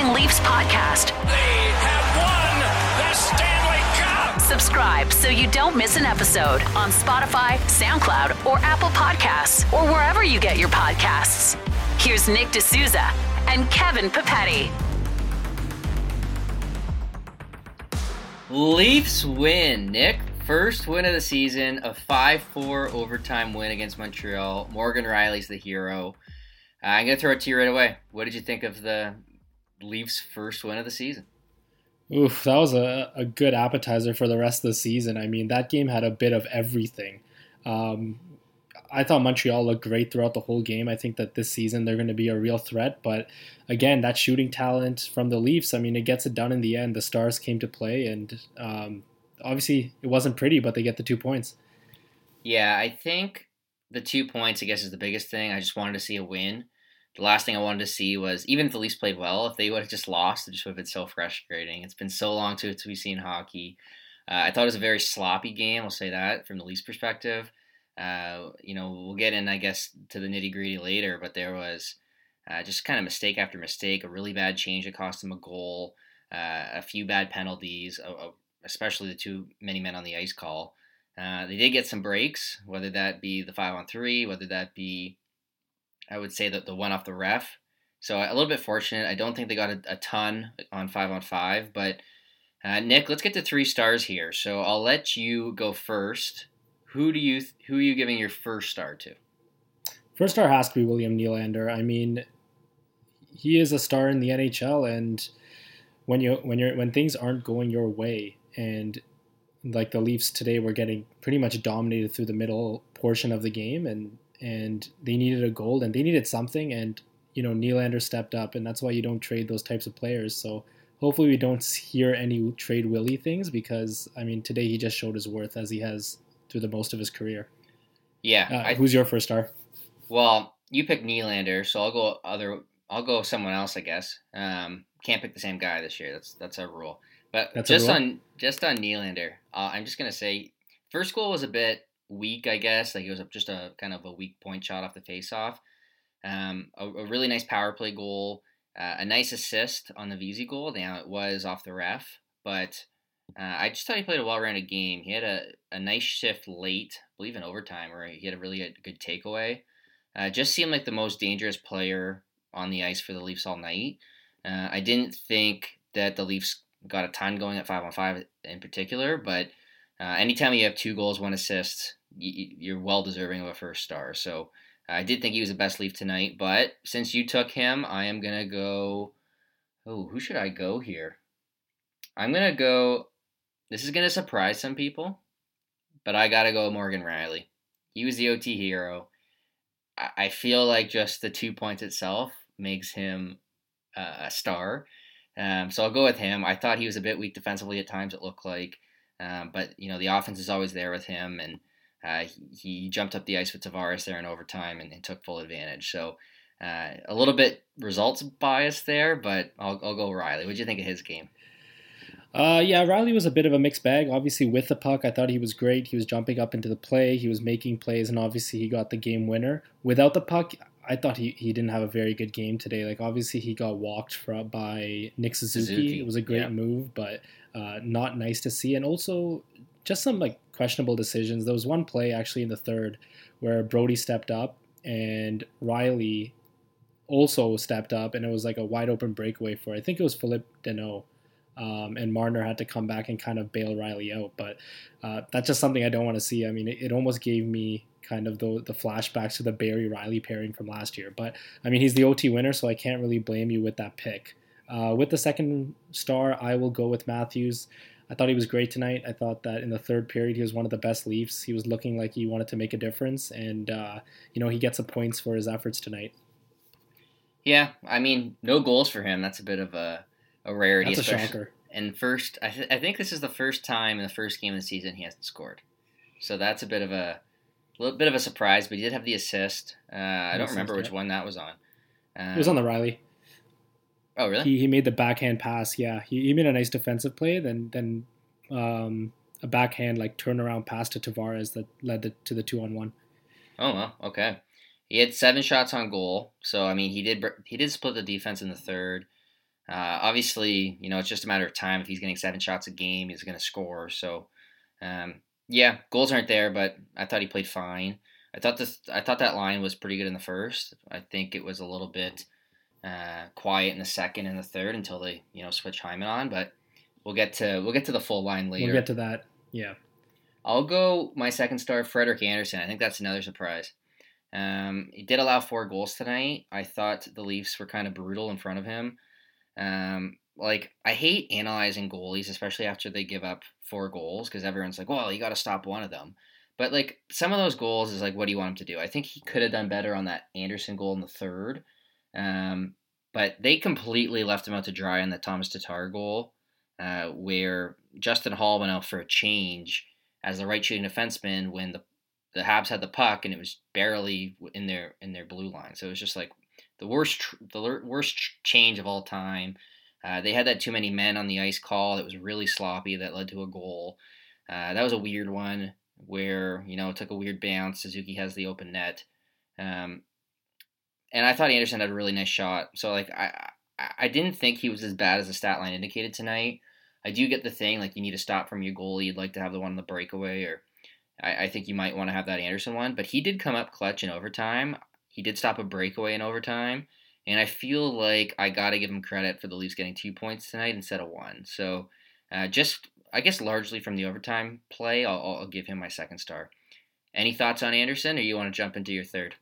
Talking Leafs podcast. They have won the Stanley Cup. Subscribe so you don't miss an episode on Spotify, SoundCloud, or Apple Podcasts, or wherever you get your podcasts. Here's Nick D'Souza and Kevin Papetti. Leafs win, Nick. First win of the season, a 5 4 overtime win against Montreal. Morgan Rielly's the hero. Uh, I'm going to throw it to you right away. What did you think of the Leafs' first win of the season? Oof, that was a, a good appetizer for the rest of the season. I mean, that game had a bit of everything. Um, I thought Montreal looked great throughout the whole game. I think that this season they're going to be a real threat. But again, that shooting talent from the Leafs, I mean, it gets it done in the end. The Stars came to play, and um, obviously it wasn't pretty, but they get the two points. Yeah, I think the two points, I guess, is the biggest thing. I just wanted to see a win. The last thing I wanted to see was even if the Leafs played well, if they would have just lost, it just would have been so frustrating. It's been so long since we've seen hockey. Uh, I thought it was a very sloppy game. I'll say that from the Leafs' perspective. Uh, you know, we'll get in, I guess, to the nitty gritty later, but there was uh, just kind of mistake after mistake, a really bad change that cost them a goal, uh, a few bad penalties, especially the too many men on the ice call. Uh, they did get some breaks, whether that be the five on three, whether that be, I would say that the one off the ref. So a little bit fortunate. I don't think they got a, a ton on five on five, but uh, Nick, let's get to three stars here. So I'll let you go first. Who do you who are you giving your first star to? First star has to be William Nylander. I mean, he is a star in the NHL, and when you when you're when things aren't going your way, and like the Leafs today were getting pretty much dominated through the middle portion of the game, and and they needed a goal and they needed something, and you know Nylander stepped up, and that's why you don't trade those types of players. So hopefully we don't hear any trade Willie things because I mean today he just showed his worth as he has through the most of his career. Yeah. Uh, I, who's your first star? Well, you pick Nylander, so I'll go other. I'll go someone else, I guess. Um, can't pick the same guy this year. That's that's a rule. But that's just on just on Nylander, uh, I'm just gonna say first goal was a bit weak, I guess. Like it was just a kind of a weak point shot off the faceoff. Um, a, a really nice power play goal, uh, a nice assist on the Vesey goal. Now it was off the ref, but uh, I just thought he played a well-rounded game. He had a, a nice shift late, I believe in overtime, where he had a really good takeaway. Uh, just seemed like the most dangerous player on the ice for the Leafs all night. Uh, I didn't think that the Leafs got a ton going at five on five in particular, but uh, anytime you have two goals, one assist, you, are well deserving of a first star. So I did think he was the best Leaf tonight, but since you took him, I am gonna go. Oh, who should I go here? I'm gonna go. This is gonna surprise some people, but I gotta go Morgan Rielly. He was the OT hero. I feel like just the two points itself makes him uh, a star. Um, so I'll go with him. I thought he was a bit weak defensively at times. It looked like, um, but you know the offense is always there with him, and uh, he, he, jumped up the ice with Tavares there in overtime and, and took full advantage. So uh, a little bit results bias there, but I'll, I'll go Rielly. What do you think of his game? Uh, yeah, Rielly was a bit of a mixed bag. Obviously, with the puck, I thought he was great. He was jumping up into the play, he was making plays, and obviously he got the game winner. Without the puck, I thought he, he didn't have a very good game today. Like obviously he got walked from, by Nick Suzuki. Suzuki. It was a great yeah. move, but uh, not nice to see. And also just some like questionable decisions. There was one play actually in the third where Brodie stepped up and Rielly also stepped up, and it was like a wide open breakaway for I think it was Phillip Danault. Um, and Marner had to come back and kind of bail Rielly out. But uh, that's just something I don't want to see. I mean, it, it, almost gave me kind of the, the flashbacks to the Barrie Rielly pairing from last year. But I mean, he's the OT winner, so I can't really blame you with that pick. Uh, with the second star, I will go with Matthews. I thought he was great tonight. I thought that in the third period, he was one of the best Leafs. He was looking like he wanted to make a difference, and uh, you know he gets some points for his efforts tonight. Yeah, I mean, no goals for him. That's a bit of a, a rarity. That's a shocker. And first, I, th- I think this is the first time in the first game of the season he hasn't scored. So that's a bit of a a little bit of a surprise, but he did have the assist. Uh, I don't remember which one that was on. Um, it was on the Rielly. Oh, really? He, he made the backhand pass. Yeah, he, he made a nice defensive play. Then then um, a backhand like turnaround pass to Tavares that led to, to the two on one. Oh well, okay. He had seven shots on goal, so I mean he did he did split the defense in the third. Uh, obviously, you know, it's just a matter of time. If he's getting seven shots a game, he's going to score. So, um, yeah, goals aren't there, but I thought he played fine. I thought this. I thought that line was pretty good in the first. I think it was a little bit uh, quiet in the second and the third until they, you know, switch Hyman on. But we'll get to we'll get to the full line later. We'll get to that. Yeah. I'll go my second star, Frederik Andersen. I think that's another surprise. Um, he did allow four goals tonight. I thought the Leafs were kind of brutal in front of him. Um, like I hate analyzing goalies, especially after they give up four goals, because everyone's like, "Well, you got to stop one of them." But like some of those goals is like, what do you want him to do? I think he could have done better on that Anderson goal in the third. Um, but they completely left him out to dry on the Tomas Tatar goal, uh, where Justin Holl went out for a change as the right shooting defenseman when the the Habs had the puck and it was barely in their in their blue line. So it was just like the worst the worst change of all time. Uh, they had that too many men on the ice call that was really sloppy that led to a goal. Uh, that was a weird one where you know it took a weird bounce. Suzuki has the open net, um, and I thought Anderson had a really nice shot. So like I I didn't think he was as bad as the stat line indicated tonight. I do get the thing like you need a stop from your goalie. You'd like to have the one on the breakaway, or I, I think you might want to have that Anderson one. But he did come up clutch in overtime. He did stop a breakaway in overtime, and I feel like I got to give him credit for the Leafs getting two points tonight instead of one. So uh, just I guess largely from the overtime play, I'll, I'll give him my second star. Any thoughts on Andersen, or you want to jump into your third?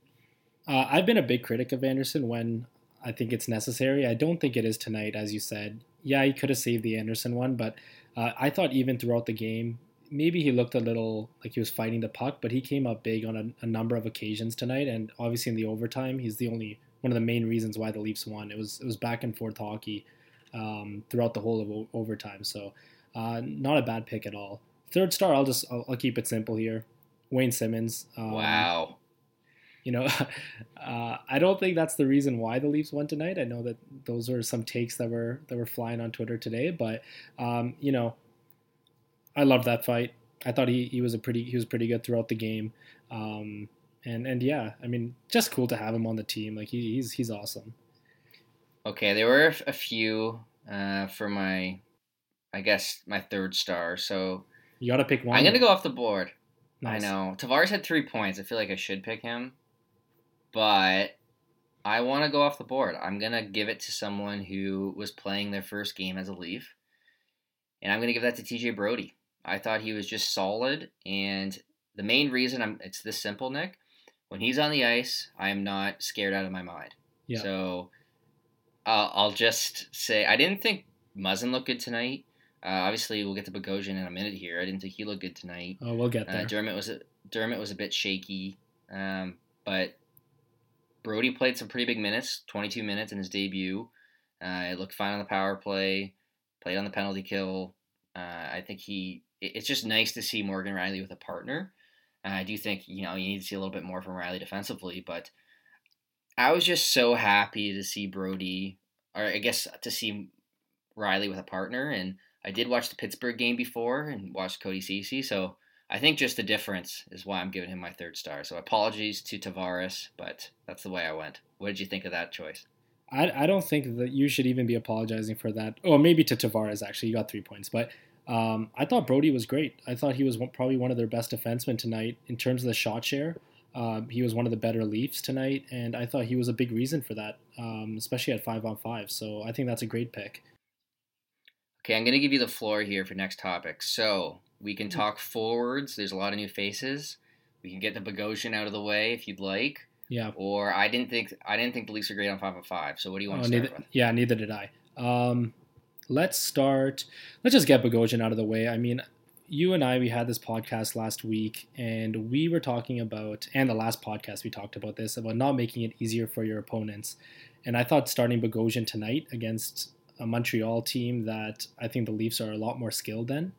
Uh, I've been a big critic of Andersen when I think it's necessary. I don't think it is tonight, as you said. Yeah, he could have saved the Anderson one, but uh, I thought even throughout the game, maybe he looked a little like he was fighting the puck, but he came up big on a, a, number of occasions tonight, and obviously in the overtime, he's the only one of the main reasons why the Leafs won. It was it was back and forth hockey um, throughout the whole of o- overtime, so uh, not a bad pick at all. Third star, I'll just I'll, I'll keep it simple here. Wayne Simmonds. Um, wow you know, uh, I don't think that's the reason why the Leafs won tonight. I know that those were some takes that were that were flying on Twitter today, but um, you know, I loved that fight. I thought he, he was a pretty he was pretty good throughout the game, um, and and yeah, I mean, just cool to have him on the team. Like he, he's he's awesome. Okay, there were a few uh, for my, I guess my third star. So you got to pick one. I'm gonna go off the board. Nice. I know Tavares had three points. I feel like I should pick him, but I want to go off the board. I'm going to give it to someone who was playing their first game as a Leaf, and I'm going to give that to TJ Brodie. I thought he was just solid, and the main reason I'm it's this simple, Nick. When he's on the ice, I am not scared out of my mind. Yeah. So uh, I'll just say I didn't think Muzzin looked good tonight. Uh, obviously, we'll get to Bogosian in a minute here. I didn't think he looked good tonight. Oh, we'll get uh, there. Uh, Dermott was a, Dermott was a bit shaky, um, but Brodie played some pretty big minutes, 22 minutes in his debut. Uh, it looked fine on the power play, played on the penalty kill. Uh, I think he. It's just nice to see Morgan Rielly with a partner. Uh, I do think you know you need to see a little bit more from Rielly defensively, but I was just so happy to see Brodie, or I guess to see Rielly with a partner. And I did watch the Pittsburgh game before and watched Cody Ceci, so I think just the difference is why I'm giving him my third star. So apologies to Tavares, but that's the way I went. What did you think of that choice? I, I don't think that you should even be apologizing for that. Oh, maybe to Tavares actually, you got three points, but um, I thought Brodie was great. I thought he was one, probably one of their best defensemen tonight in terms of the shot share. Um, he was one of the better Leafs tonight, and I thought he was a big reason for that, um, especially at five on five. So I think that's a great pick. Okay, I'm going to give you the floor here for next topic. So we can hmm. talk forwards. There's a lot of new faces. We can get the Bogosian out of the way if you'd like. Yeah. Or I didn't think I didn't think the Leafs are great on five on five. So what do you want oh, to start neither, with? Yeah, neither did I. Um, let's start. Let's just get Bogosian out of the way. I mean, you and I we had this podcast last week, and we were talking about, and the last podcast we talked about this about not making it easier for your opponents. And I thought starting Bogosian tonight against a Montreal team that I think the Leafs are a lot more skilled than.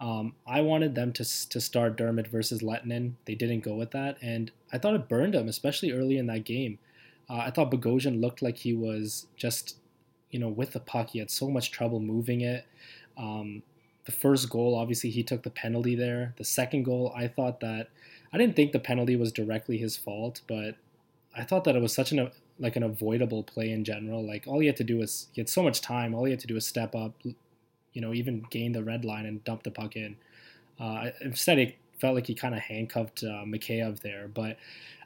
Um, I wanted them to, to start Dermott versus Lehtonen. They didn't go with that, and I thought it burned them, especially early in that game. Uh, I thought Bogosian looked like he was just, you know, with the puck. He had so much trouble moving it. Um, the first goal, obviously, he took the penalty there. The second goal, I thought that I didn't think the penalty was directly his fault, but I thought that it was such an like an avoidable play in general. Like all he had to do was he had so much time. All he had to do was step up, you know, even gain the red line and dump the puck in. Uh, instead, it felt like he kind of handcuffed uh, Mikheyev there. But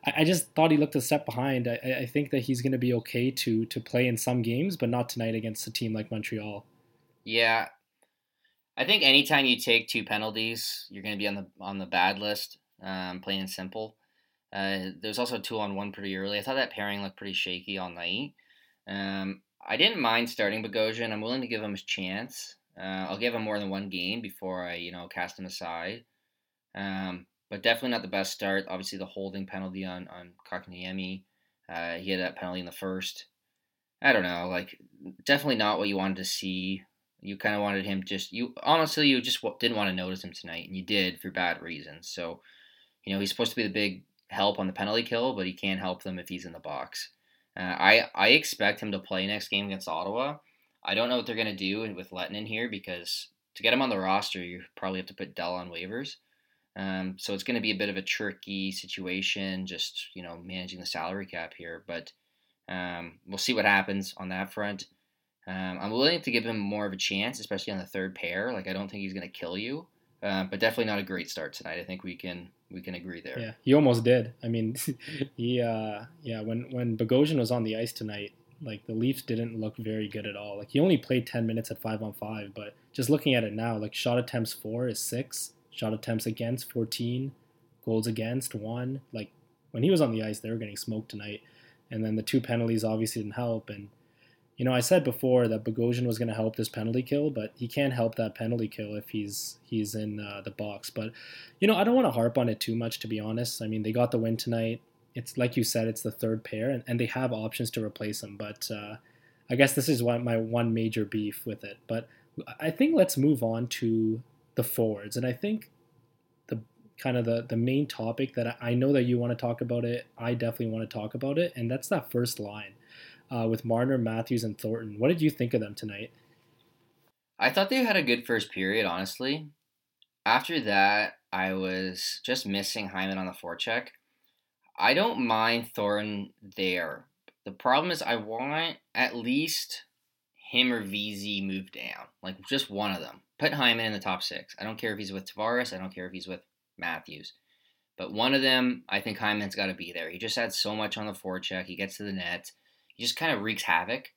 I, I, just thought he looked a step behind. I, I think that he's going to be okay to to play in some games, but not tonight against a team like Montreal. Yeah, I think anytime you take two penalties, you're going to be on the on the bad list. Um, plain and simple. Uh, there's also two on one pretty early. I thought that pairing looked pretty shaky all night. Um, I didn't mind starting Bogosian. I'm willing to give him a chance. Uh, I'll give him more than one game before I, you know, cast him aside. Um, but definitely not the best start. Obviously, the holding penalty on on Kotkaniemi. Uh, he had that penalty in the first. I don't know, like definitely not what you wanted to see. You kind of wanted him just you honestly you just didn't want to notice him tonight, and you did for bad reasons. So, you know, he's supposed to be the big help on the penalty kill, but he can't help them if he's in the box. Uh, I I expect him to play next game against Ottawa. I don't know what they're gonna do with Lehtonen here because to get him on the roster, you probably have to put Dell on waivers. Um, so it's going to be a bit of a tricky situation, just you know managing the salary cap here. But um, we'll see what happens on that front. Um, I'm willing to give him more of a chance, especially on the third pair. Like I don't think he's going to kill you, uh, but definitely not a great start tonight. I think we can we can agree there. Yeah, he almost did. I mean, he uh, yeah when when Bogosian was on the ice tonight, like the Leafs didn't look very good at all. Like he only played 10 minutes at 5 on 5, but just looking at it now, like shot attempts 4 is 6, shot attempts against 14, goals against 1. Like when he was on the ice, they were getting smoked tonight. And then the two penalties obviously didn't help. And, you know, I said before that Bogosian was going to help this penalty kill, but he can't help that penalty kill if he's he's in uh, the box. But, you know, I don't want to harp on it too much, to be honest. I mean, they got the win tonight. It's like you said, it's the third pair, and, and they have options to replace him. But uh, I guess this is one, my one major beef with it. But I think let's move on to the forwards. And I think the kind of the, the main topic that I know that you want to talk about it, I definitely want to talk about it, and that's that first line uh, with Marner, Matthews, and Thornton. What did you think of them tonight? I thought they had a good first period, honestly. After that, I was just missing Hyman on the forecheck. I don't mind Thornton there. The problem is I want at least him or Vesey move down, like just one of them. Put Hyman in the top six. I don't care if he's with Tavares. I don't care if he's with Matthews. But one of them, I think Hyman's got to be there. He just adds so much on the forecheck. He gets to the net. He just kind of wreaks havoc.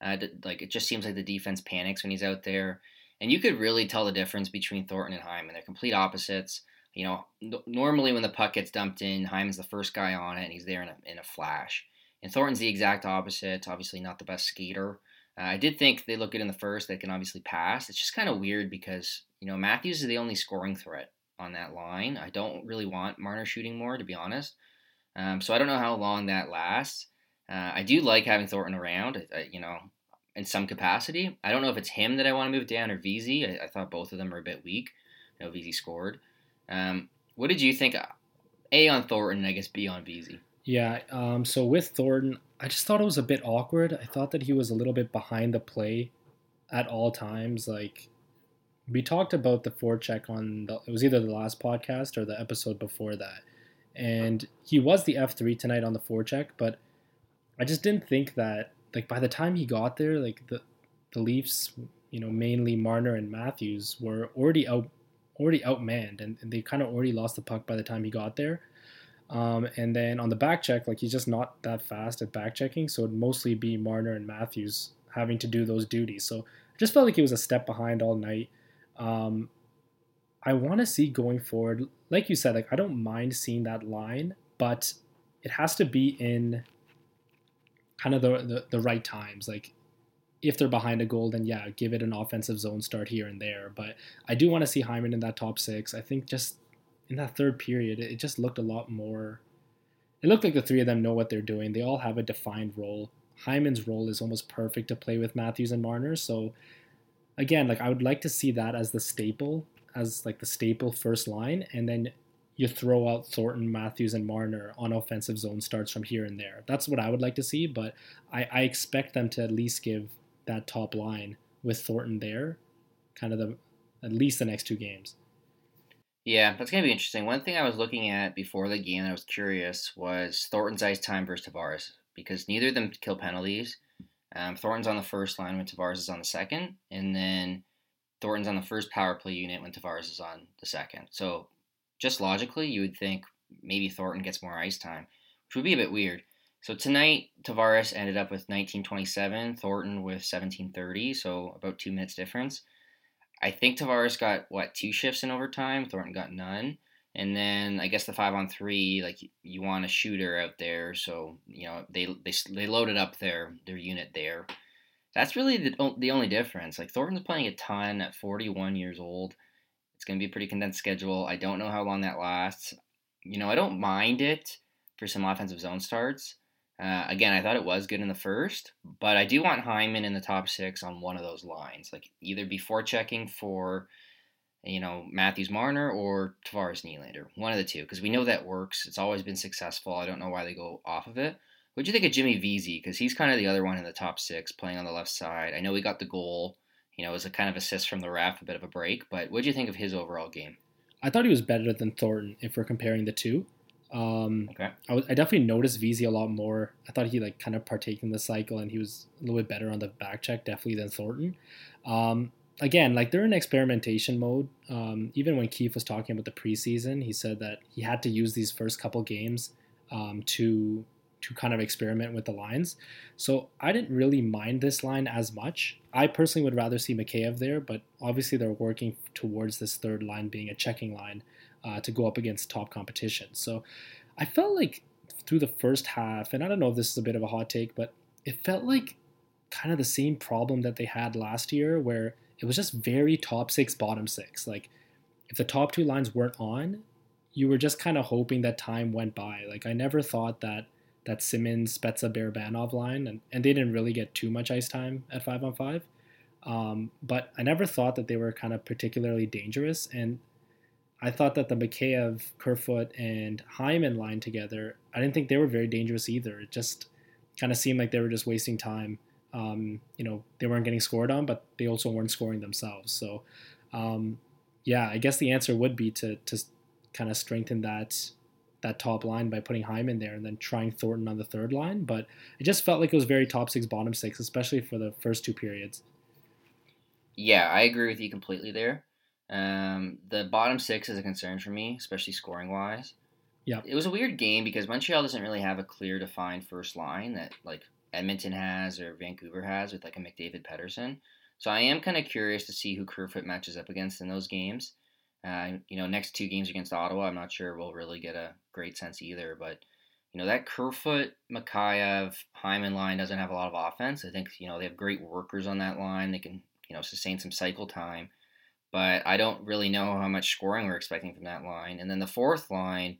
Uh, like it just seems like the defense panics when he's out there, and you could really tell the difference between Thornton and Hyman. They're complete opposites. You know, n- normally when the puck gets dumped in, Hyman's the first guy on it, and he's there in a, in a flash. And Thornton's the exact opposite. Obviously, not the best skater. Uh, I did think they look good in the first. They can obviously pass. It's just kind of weird because you know Matthews is the only scoring threat on that line. I don't really want Marner shooting more, to be honest. Um, so I don't know how long that lasts. Uh, I do like having Thornton around, uh, you know, in some capacity. I don't know if it's him that I want to move down or Vesey. I, I thought both of them are a bit weak. You know, Vesey scored. Um, what did you think? A on Thornton, I guess B on Vesey. Yeah. Um, so with Thornton, I just thought it was a bit awkward. I thought that he was a little bit behind the play at all times. Like we talked about the forecheck on the, it was either the last podcast or the episode before that, and he was the F three tonight on the forecheck, but I just didn't think that like by the time he got there, like the the Leafs, you know, mainly Marner and Matthews were already out already outmanned, and, and they kind of already lost the puck by the time he got there. Um, and then on the back check, like he's just not that fast at back checking, so it'd mostly be Marner and Matthews having to do those duties. So I just felt like he was a step behind all night. Um, I want to see going forward, like you said, like I don't mind seeing that line, but it has to be in kind of the, the, the right times. Like if they're behind a goal, then yeah, give it an offensive zone start here and there. But I do want to see Hyman in that top six. I think just in that third period, it just looked a lot more. It looked like the three of them know what they're doing. They all have a defined role. Hyman's role is almost perfect to play with Matthews and Marner. So again, like I would like to see that as the staple, as like the staple first line, and then you throw out Thornton, Matthews, and Marner on offensive zone starts from here and there. That's what I would like to see, but I, I expect them to at least give that top line with Thornton there, kind of the at least the next two games. Yeah, that's to be interesting. One thing I was looking at before the game, I was curious, was Thornton's ice time versus Tavares. because neither of them kill penalties. Um, Thornton's on the first line when Tavares is on the second, and then Thornton's on the first power play unit when Tavares is on the second. So just logically, you would think maybe Thornton gets more ice time, which would be a bit weird. So tonight, Tavares ended up with 1927, Thornton with 1730, so about two minutes difference. I think Tavares got what two shifts in overtime. Thornton got none, and then I guess the five on three, like you want a shooter out there, so you know they they they loaded up their their unit there. That's really the the only difference. Like Thornton's playing a ton at 41 years old. It's going to be a pretty condensed schedule. I don't know how long that lasts. You know, I don't mind it for some offensive zone starts. Uh, again, I thought it was good in the first, but I do want Hyman in the top six on one of those lines, like either before checking for, you know, Matthews Marner or Tavares Nylander, one of the two, because we know that works. It's always been successful. I don't know why they go off of it. What do you think of Jimmy Vesey? Because he's kind of the other one in the top six, playing on the left side. I know he got the goal. You know, it was a kind of assist from the ref, a bit of a break. But what do you think of his overall game? I thought he was better than Thornton if we're comparing the two. Um, okay. I, w- I definitely noticed Vesey a lot more. I thought he like kind of partaked in the cycle and he was a little bit better on the back check, definitely than Thornton. Um, again, like they're in experimentation mode. Um, even when Keefe was talking about the preseason, he said that he had to use these first couple games um, to to kind of experiment with the lines. So I didn't really mind this line as much. I personally would rather see Mikheyev there, but obviously they're working towards this third line being a checking line uh, to go up against top competition. So I felt like through the first half, and I don't know if this is a bit of a hot take, but it felt like kind of the same problem that they had last year where it was just very top six, bottom six. Like if the top two lines weren't on, you were just kind of hoping that time went by. Like I never thought that that Simmonds, Spezza, Barabanov line, and, and they didn't really get too much ice time at five on five. Um, but I never thought that they were kind of particularly dangerous. And I thought that the Mikheyev, Kerfoot, and Hyman line together, I didn't think they were very dangerous either. It just kind of seemed like they were just wasting time. Um, you know, they weren't getting scored on, but they also weren't scoring themselves. So, um, yeah, I guess the answer would be to to kind of strengthen that that top line by putting Hyman there and then trying Thornton on the third line. But it just felt like it was very top six, bottom six, especially for the first two periods. Yeah, I agree with you completely there. Um, the bottom six is a concern for me, especially scoring wise. Yeah. It was a weird game because Montreal doesn't really have a clear defined first line that like Edmonton has or Vancouver has with like a McDavid Pettersson. So I am kind of curious to see who Kerfoot matches up against in those games. Uh, you know, next two games against Ottawa, I'm not sure we'll really get a great sense either. But you know that Kerfoot, Mikheyev, Hyman line doesn't have a lot of offense. I think you know they have great workers on that line. They can you know sustain some cycle time but I don't really know how much scoring we're expecting from that line. And then the fourth line,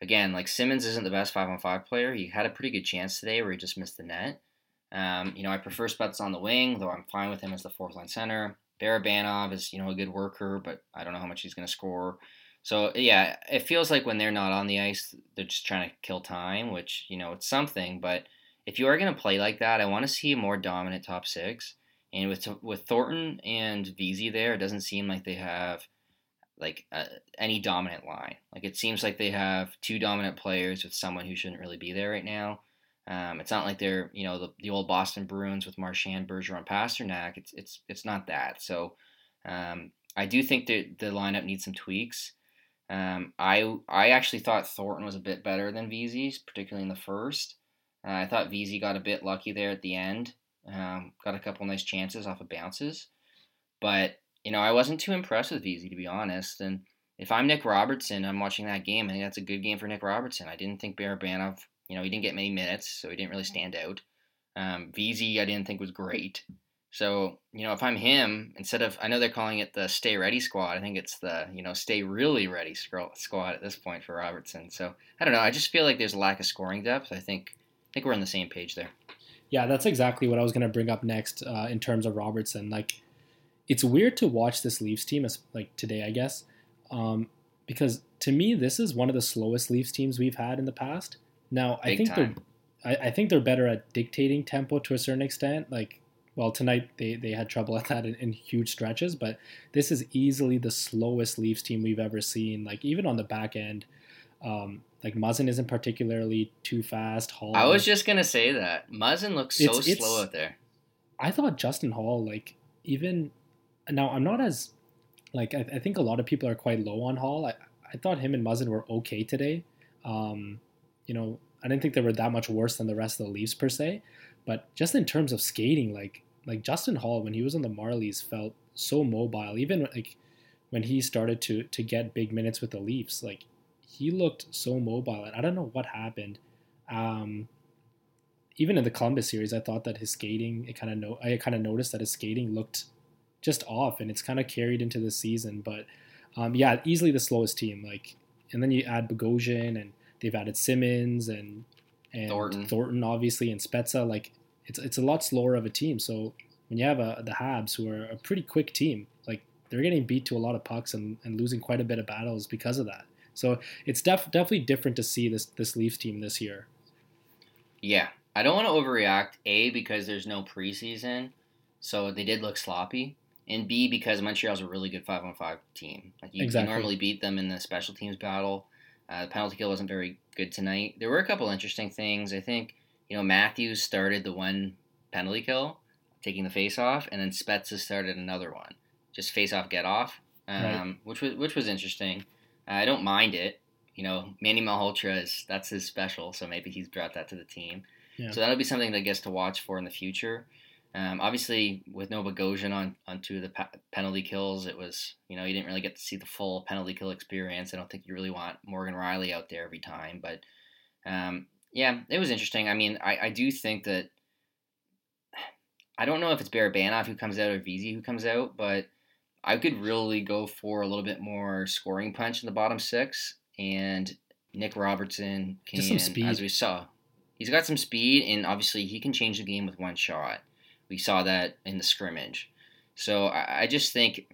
again, like Simmonds isn't the best five on five player. He had a pretty good chance today where he just missed the net. Um, you know, I prefer Spets on the wing, though I'm fine with him as the fourth line center. Barabanov is, you know, a good worker, but I don't know how much he's going to score. So yeah, it feels like when they're not on the ice, they're just trying to kill time, which you know it's something. But if you are going to play like that, I want to see a more dominant top six. And with with Thornton and Vesey there, it doesn't seem like they have like uh, any dominant line. Like it seems like they have two dominant players with someone who shouldn't really be there right now. Um, it's not like they're you know the, the old Boston Bruins with Marchand, Bergeron, Pastrnak. It's it's it's not that. So um, I do think that the lineup needs some tweaks. Um, I I actually thought Thornton was a bit better than Vesey, particularly in the first. Uh, I thought Vesey got a bit lucky there at the end. Um, got a couple nice chances off of bounces, but you know I wasn't too impressed with Vesey to be honest. And if I'm Nick Robertson, I'm watching that game. I think that's a good game for Nick Robertson. I didn't think Barabanov, you know, he didn't get many minutes, so he didn't really stand out. Um, Vesey, I didn't think was great. So, you know, if I'm him, instead of, I know they're calling it the stay ready squad, I think it's the, you know, stay really ready squad at this point for Robertson. So, I don't know. I just feel like there's a lack of scoring depth. I think, I think we're on the same page there. Yeah, that's exactly what I was going to bring up next uh, in terms of Robertson. Like, it's weird to watch this Leafs team as like today, I guess, um, because to me this is one of the slowest Leafs teams we've had in the past. Now, Big I think time. they're, I, I, think they're better at dictating tempo to a certain extent. Like, well, tonight they they had trouble at that in, in huge stretches, but this is easily the slowest Leafs team we've ever seen. Like, even on the back end. Um, like Muzzin isn't particularly too fast. Holl. I was just gonna say that Muzzin looks so it's, slow out there. I thought Justin Holl, like even now, I'm not as like I, I, think a lot of people are quite low on Holl. I, I thought him and Muzzin were okay today. Um, you know, I didn't think they were that much worse than the rest of the Leafs per se, but just in terms of skating, like like Justin Holl when he was on the Marlies felt so mobile. Even like when he started to to get big minutes with the Leafs, like he looked so mobile. And I don't know what happened. Um, even in the Columbus series, I thought that his skating, it kind of no, I kind of noticed that his skating looked just off, and it's kind of carried into the season. But um, yeah, easily the slowest team. Like, and then you add Bogosian, and they've added Simmonds and and Thornton, Thornton obviously, and Spezza. Like, it's it's a lot slower of a team. So when you have a, the Habs, who are a pretty quick team, like they're getting beat to a lot of pucks and, and losing quite a bit of battles because of that. So it's def- definitely different to see this this Leafs team this year. Yeah, I don't want to overreact. A because there's no preseason, so they did look sloppy, and B because Montreal's a really good five on five team. Like you, exactly. you, normally beat them in the special teams battle. Uh, the penalty kill wasn't very good tonight. There were a couple interesting things. I think you know Matthews started the one penalty kill, taking the face off, and then Spezza started another one, just face off get off, um, right. which was which was interesting. I don't mind it. You know, Manny Malhotra is that's his special, so maybe he's brought that to the team. Yeah. So that'll be something that gets to watch for in the future. Um, obviously, with no Bogosian on on two of the penalty kills, it was you know you didn't really get to see the full penalty kill experience. I don't think you really want Morgan Rielly out there every time, but um, yeah, it was interesting. I mean, I, I do think that I don't know if it's Barabanov who comes out or Vesey who comes out, but I could really go for a little bit more scoring punch in the bottom six, and Nick Robertson can, as we saw, he's got some speed, and obviously he can change the game with one shot. We saw that in the scrimmage. So I, I just think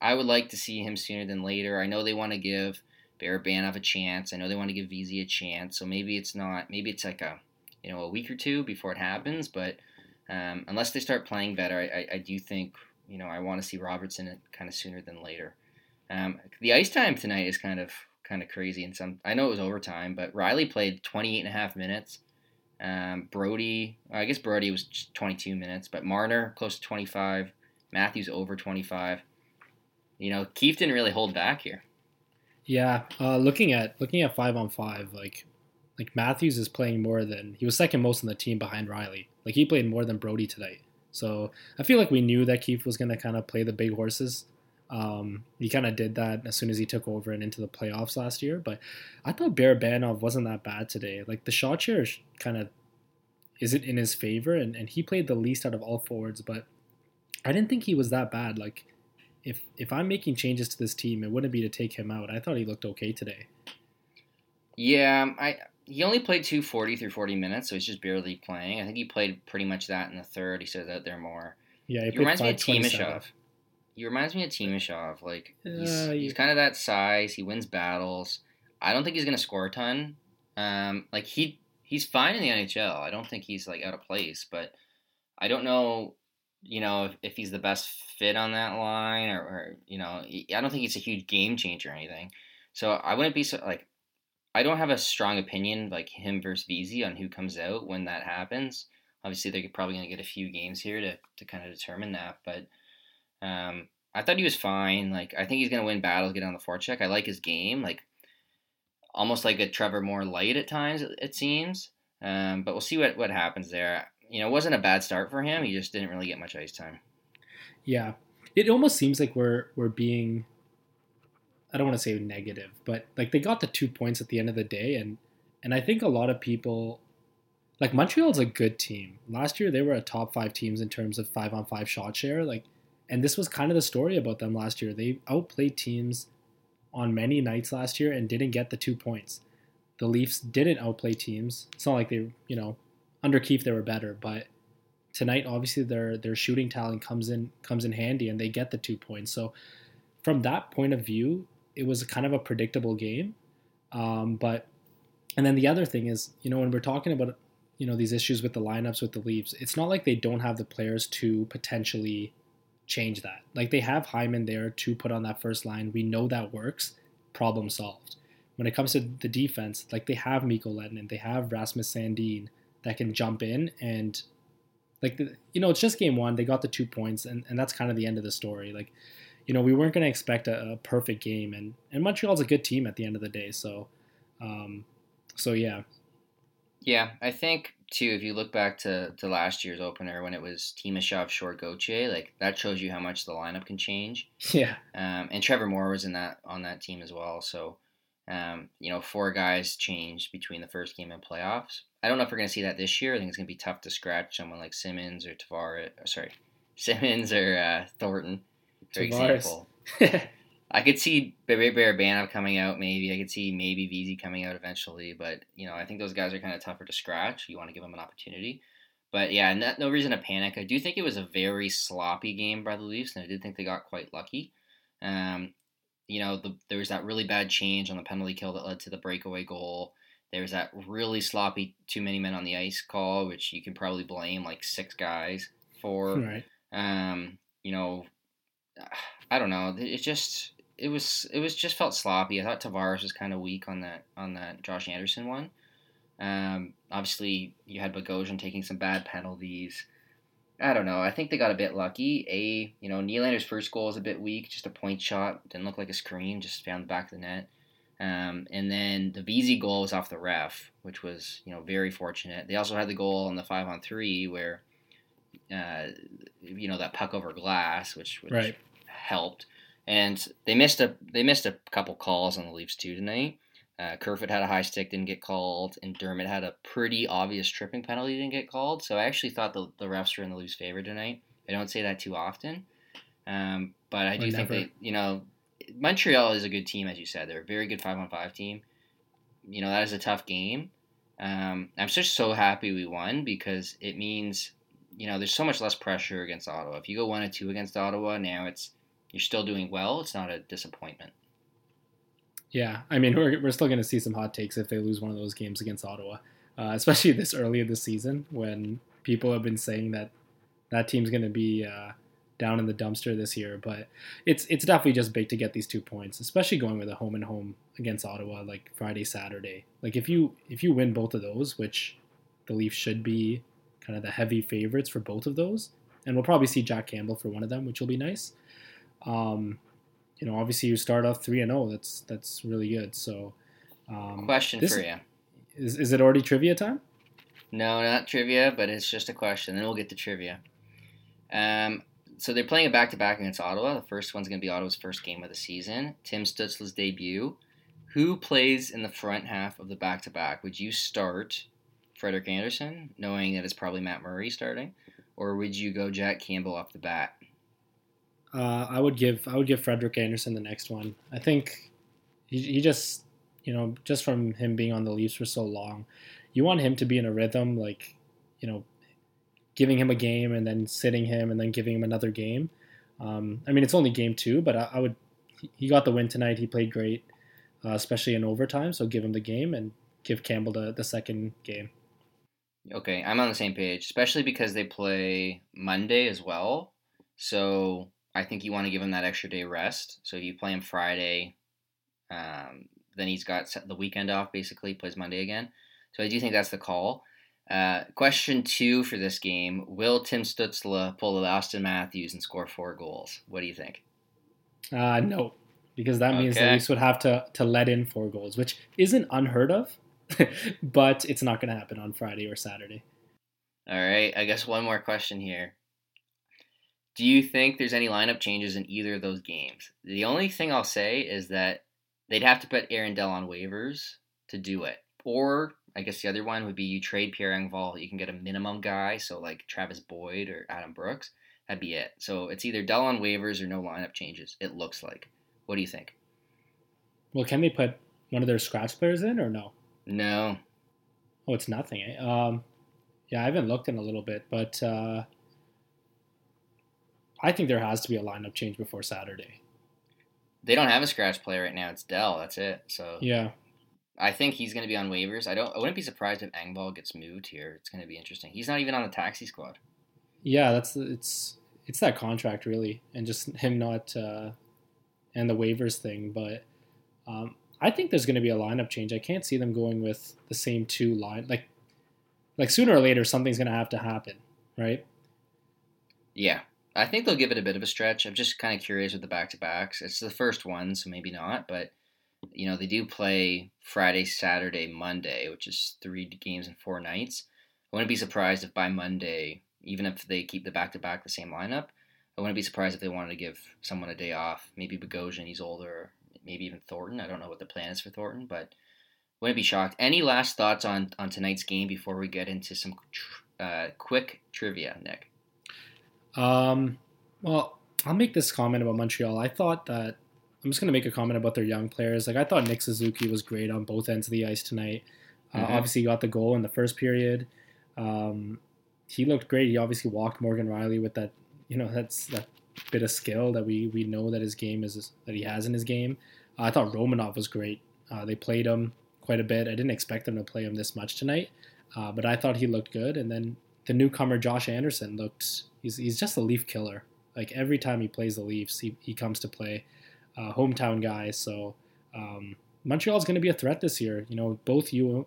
I would like to see him sooner than later. I know they want to give Barabanov a chance. I know they want to give Vesey a chance. So maybe it's not. Maybe it's like a you know a week or two before it happens. But um, unless they start playing better, I, I, I do think you know, I want to see Robertson kind of sooner than later. Um, the ice time tonight is kind of kind of crazy and some I know it was overtime, but Rielly played 28 and a half minutes. Um, Brodie, I guess Brodie was 22 minutes, but Marner close to 25, Matthews over 25. You know, Keefe didn't really hold back here. Yeah, uh, looking at looking at five on five, like like Matthews is playing more than he was second most on the team behind Rielly. Like he played more than Brodie tonight. So I feel like we knew that Keefe was going to kind of play the big horses. Um, he kind of did that as soon as he took over and into the playoffs last year. But I thought Barabanov wasn't that bad today. Like the shot share kind of isn't in his favor, and, and he played the least out of all forwards. But I didn't think he was that bad. Like if if I'm making changes to this team, it wouldn't be to take him out. I thought he looked okay today. Yeah, I he only played 240 through 40 minutes, so he's just barely playing. I think he played pretty much that in the third. He said that there more. Yeah, he, he reminds me of Timashov. He reminds me of Timashov. Like he's, uh, he's kind of that size. He wins battles. I don't think he's gonna score a ton. Um, like he he's fine in the NHL. I don't think he's like out of place, but I don't know. You know if, if he's the best fit on that line, or, or you know, I don't think he's a huge game changer or anything. So I wouldn't be so like I don't have a strong opinion like him versus Vesey on who comes out when that happens. Obviously, they're probably going to get a few games here to, to kind of determine that. But um, I thought he was fine. Like I think he's going to win battles, get on the forecheck. I like his game, like almost like a Trevor Moore light at times. It seems, um, but we'll see what what happens there. You know, it wasn't a bad start for him. He just didn't really get much ice time. Yeah, it almost seems like we're we're being I don't want to say negative, but like they got the two points at the end of the day, and and I think a lot of people like Montreal's a good team. Last year they were a top five teams in terms of five on five shot share. Like, and this was kind of the story about them last year. They outplayed teams on many nights last year and didn't get the two points. The Leafs didn't outplay teams. It's not like they, you know, under Keefe they were better, but tonight obviously their their shooting talent comes in comes in handy and they get the two points. So from that point of view, it was kind of a predictable game. Um, but and then the other thing is, you know, when we're talking about you know these issues with the lineups with the Leafs, it's not like they don't have the players to potentially change that. Like they have Hyman there to put on that first line. We know that works. Problem solved. when it comes to the defense, like they have Mikko Lehtonen, they have Rasmus Sandin that can jump in and like you know it's just game one they got the two points and, and that's kind of the end of the story like you know we weren't going to expect a, a, perfect game and and montreal's a good team at the end of the day so um so yeah yeah i think too if you look back to to last year's opener when it was Timashov Shore Gauthier like that shows you how much the lineup can change yeah um and trevor moore was in that on that team as well so um, you know, four guys changed between the first game and playoffs. I don't know if we're going to see that this year. I think it's going to be tough to scratch someone like Simmonds or Tavares. Sorry, Simmonds or uh, Thornton, for example. I could see Barabanov coming out, maybe. I could see maybe Vesey coming out eventually, but you know, I think those guys are kind of tougher to scratch. You want to give them an opportunity, but yeah, no, no reason to panic. I do think it was a very sloppy game by the Leafs, and I did think they got quite lucky. Um, you know, the, there was that really bad change on the penalty kill that led to the breakaway goal. There was that really sloppy too many men on the ice call, which you can probably blame like six guys for. Right. Um, you know, I don't know. It just it was it was just felt sloppy. I thought Tavares was kind of weak on that on that Josh Anderson one. Um, obviously, you had Bogosian taking some bad penalties. I don't know. I think they got a bit lucky. A, you know, Nylander's first goal was a bit weak, just a point shot. Didn't look like a screen, just found the back of the net. Um, and then the Vesey goal was off the ref, which was, you know, very fortunate. They also had the goal on the five on three where, uh, you know, that puck over glass, which, which right. Helped. And they missed a they missed a couple calls on the Leafs too tonight. Uh, Kerfoot had a high stick, didn't get called, and Dermott had a pretty obvious tripping penalty, didn't get called. So I actually thought the, the refs were in the Leafs' favor tonight. I don't say that too often, um, but I do think that you know, Montreal is a good team, as you said. They're a very good five on five team. You know that is a tough game. Um, I'm just so happy we won because it means, you know, there's so much less pressure against Ottawa. If you go one and two against Ottawa, now it's you're still doing well. It's not a disappointment. Yeah, I mean, we're, we're still going to see some hot takes if they lose one of those games against Ottawa, uh, especially this early in the season when people have been saying that that team's going to be uh, down in the dumpster this year. But it's it's definitely just big to get these two points, especially going with a home and home against Ottawa, like Friday, Saturday. Like if you if you win both of those, which the Leafs should be kind of the heavy favorites for both of those, and we'll probably see Jack Campbell for one of them, which will be nice. Um, you know, obviously you start off three and zero. Oh, that's that's really good. So, um, question this, for you: is is it already trivia time? No, not trivia, but it's just a question. Then we'll get to trivia. Um, so they're playing a back to back against Ottawa. The first one's going to be Ottawa's first game of the season. Tim Stützle's debut. Who plays in the front half of the back to back? Would you start Frederik Andersen, knowing that it's probably Matt Murray starting, or would you go Jack Campbell off the bat? Uh, I would give I would give Frederik Andersen the next one. I think he, he just you know just from him being on the Leafs for so long, you want him to be in a rhythm like you know giving him a game and then sitting him and then giving him another game. Um, I mean it's only game two, but I, I, would he got the win tonight. He played great, uh, especially in overtime. So give him the game and give Campbell the, the second game. Okay, I'm on the same page, especially because they play Monday as well. So I think you want to give him that extra day rest. So if you play him Friday, um, then he's got the weekend off. Basically, plays Monday again. So I do think that's the call. Uh, question two for this game: Will Tim Stützle pull the Auston Matthews and score four goals? What do you think? Uh, no, because that means okay. the Leafs would have to to let in four goals, which isn't unheard of, but it's not going to happen on Friday or Saturday. All right, I guess one more question here. Do you think there's any lineup changes in either of those games? The only thing I'll say is that they'd have to put Aaron Dell on waivers to do it. Or I guess the other one would be you trade Pierre Engvall. You can get a minimum guy, so like Travis Boyd or Adam Brooks. That'd be it. So it's either Dell on waivers or no lineup changes. It looks like. What do you think? Well, can they put one of their scratch players in or no? No. Oh, it's nothing. Eh? Um, yeah, I haven't looked in a little bit, but uh, I think there has to be a lineup change before Saturday. They don't have a scratch player right now. It's Dell. That's it. So yeah, I think he's going to be on waivers. I don't. I wouldn't be surprised if Engvall gets moved here. It's going to be interesting. He's not even on the taxi squad. Yeah, that's it's it's that contract really, and just him not uh, and the waivers thing. But um, I think there's going to be a lineup change. I can't see them going with the same two line. Like, like sooner or later, something's going to have to happen, right? Yeah, I think they'll give it a bit of a stretch. I'm just kind of curious with the back to backs. It's the first one, so maybe not. But you know, they do play Friday, Saturday, Monday, which is three games and four nights. I wouldn't be surprised if by Monday, even if they keep the back to back the same lineup, I wouldn't be surprised if they wanted to give someone a day off. Maybe Bogosian, he's older. Maybe even Thornton. I don't know what the plan is for Thornton, but wouldn't be shocked. Any last thoughts on on tonight's game before we get into some uh, quick trivia, Nick? Um, well, I'll make this comment about Montreal. I thought that I'm just going to make a comment about their young players. Like I thought Nick Suzuki was great on both ends of the ice tonight. Uh, mm-hmm. Obviously, he got the goal in the first period. Um, he looked great. He obviously walked Morgan Rielly with that, you know, that's that bit of skill that we we know that his game is that he has in his game. Uh, I thought Romanov was great. Uh, they played him quite a bit. I didn't expect them to play him this much tonight, uh, but I thought he looked good. And then the newcomer Josh Anderson looked he's he's just a Leaf killer. Like every time he plays the Leafs, he, he comes to play. Uh, hometown guy, so um, Montreal's going to be a threat this year. You know, both you,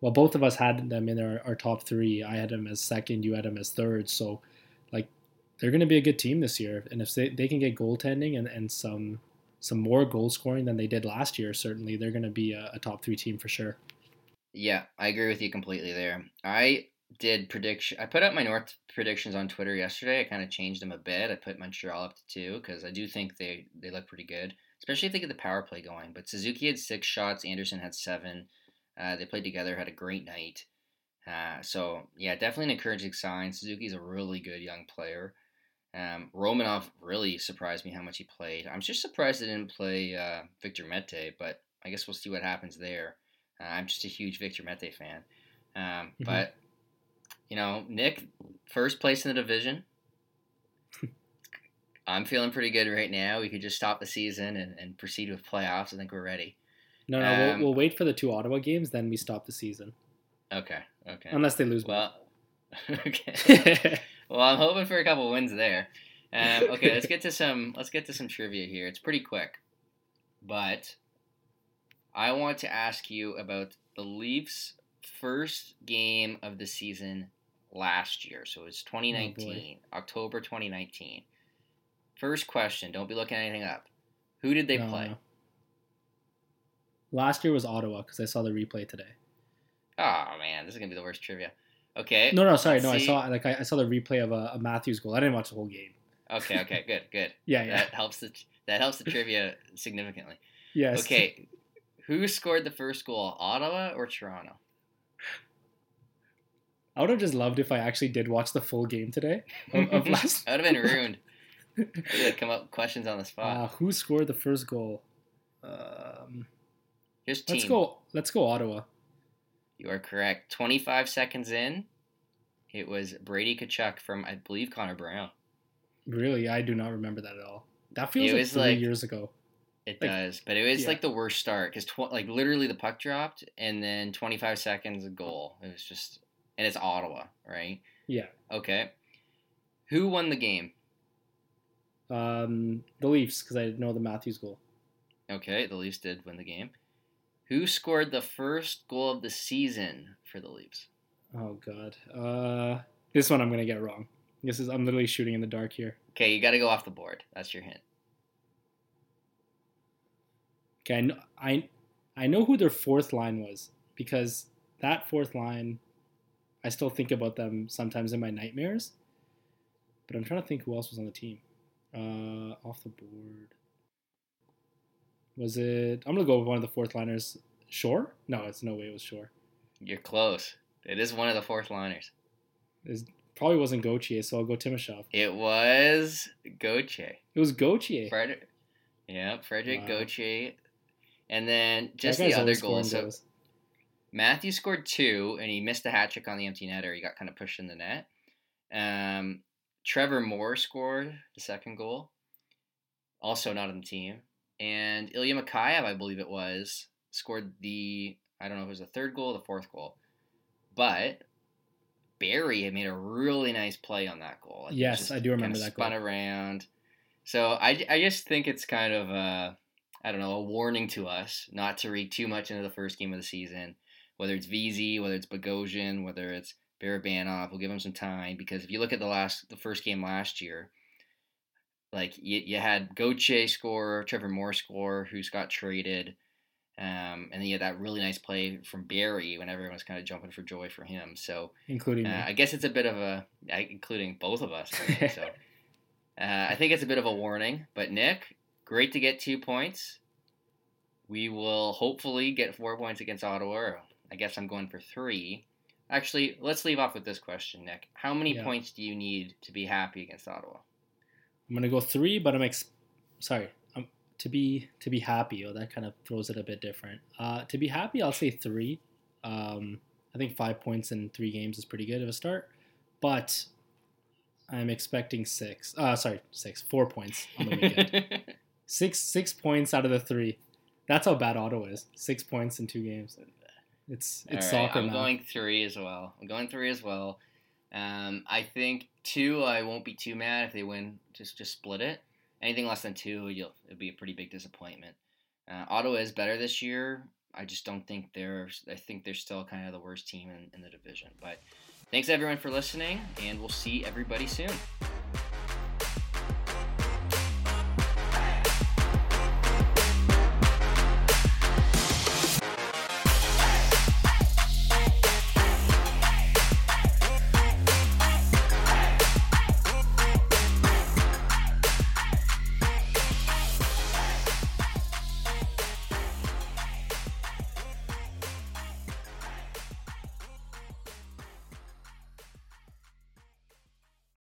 well, both of us had them in our, our top three. I had them as second, you had them as third. So, like, they're going to be a good team this year. And if they, they can get goaltending and, and some some more goal scoring than they did last year, certainly they're going to be a, a top three team for sure. Yeah, I agree with you completely there. I did prediction. I put up my North predictions on Twitter yesterday. I kind of changed them a bit. I put Montreal up to two because I do think they they look pretty good, especially if they get the power play going. But Suzuki had six shots. Anderson had seven. Uh, they played together, had a great night. Uh, so yeah, definitely an encouraging sign. Suzuki's a really good young player. Um, Romanov really surprised me how much he played. I'm just surprised they didn't play uh, Victor Mete, but I guess we'll see what happens there. Uh, I'm just a huge Victor Mete fan. Um, mm-hmm. But you know, Nick, first place in the division. I'm feeling pretty good right now. We could just stop the season and, and proceed with playoffs. I think we're ready. No, no, um, we'll, we'll wait for the two Ottawa games, then we stop the season. Okay, okay. Unless they lose. Well, okay. well, I'm hoping for a couple wins there. Um, okay, let's get to some. Let's get to some trivia here. It's pretty quick, but I want to ask you about the Leafs' first game of the season last year. So it was 2019, oh October 2019. First question, don't be looking anything up. Who did they no, play? No. Last year was Ottawa because I saw the replay today. Oh man, this is gonna be the worst trivia. Okay. No, no, sorry, no. See. I saw like I, I, saw the replay of uh, a, a, Matthews goal. I didn't watch the whole game. Okay, okay, good, good. yeah, yeah. That helps the that helps the trivia significantly. Yes. Okay. Who scored the first goal, Ottawa or Toronto? I would have just loved if I actually did watch the full game today of, of last. I would have been ruined. Yeah, come up questions on the spot. Uh, who scored the first goal? Um, Here's team. Let's go. Let's go Ottawa. You are correct. 25 seconds in, it was Brady Tkachuk from I believe Connor Brown. Really, I do not remember that at all. That feels it like three like, years ago. It like, does, but it was yeah. like the worst start because tw- like literally the puck dropped and then 25 seconds a goal. It was just and it's Ottawa, right? Yeah. Okay. Who won the game? Um, the Leafs, because I know the Matthews goal. Okay, the Leafs did win the game. Who scored the first goal of the season for the Leafs? Oh God, uh, this one I'm gonna get wrong. This is I'm literally shooting in the dark here. Okay, you got to go off the board. That's your hint. Okay, I know, I I know who their fourth line was because that fourth line I still think about them sometimes in my nightmares. But I'm trying to think who else was on the team. Uh, off the board. Was it? I'm gonna go with one of the fourth liners. Shore? No, it's no way it was Shore. You're close. It is one of the fourth liners. It probably wasn't Gauthier, so I'll go Timashov. It was Gauthier. It was Gauthier. Frederik. Yeah, Frederik wow. Gauthier. And then just the other goal. So goals. Matthew scored two, and he missed a hat trick on the empty net, or He got kind of pushed in the net. Um, Trevor Moore scored the second goal, also not on the team. And Ilya Mikheyev, I believe it was, scored the, I don't know if it was the third goal or the fourth goal. But Barrie had made a really nice play on that goal. Like yes, I do remember that spun goal. around. So I, I just think it's kind of, uh, I don't know, a warning to us not to read too much into the first game of the season. Whether it's Vesey, whether it's Bogosian, whether it's Barabanov, we'll give him some time because if you look at the last, the first game last year, like you, you had Goche score, Trevor Moore score, who's got traded. Um, and then you had that really nice play from Barrie when everyone was kind of jumping for joy for him. So, including, uh, I guess it's a bit of a, including both of us. so, uh, I think it's a bit of a warning. But Nick, great to get two points. We will hopefully get four points against Ottawa. I guess I'm going for three. Actually, let's leave off with this question, Nick. How many yeah. points do you need to be happy against Ottawa? I'm gonna go three, but I'm ex- sorry. Um, to be to be happy. Oh, that kind of throws it a bit different. Uh, to be happy, I'll say three. Um, I think five points in three games is pretty good of a start, but I'm expecting six. Uh, sorry, six, four points on the weekend. six six points out of the three. That's how bad Ottawa is. Six points in two games. It's it's right, soccer. I'm going three as well. I'm going three as well. Um, I think two. I won't be too mad if they win. Just just split it. Anything less than two, you'll it'll be a pretty big disappointment. Uh, Ottawa is better this year. I just don't think they're. I think they're still kind of the worst team in, in the division. But thanks everyone for listening, and we'll see everybody soon.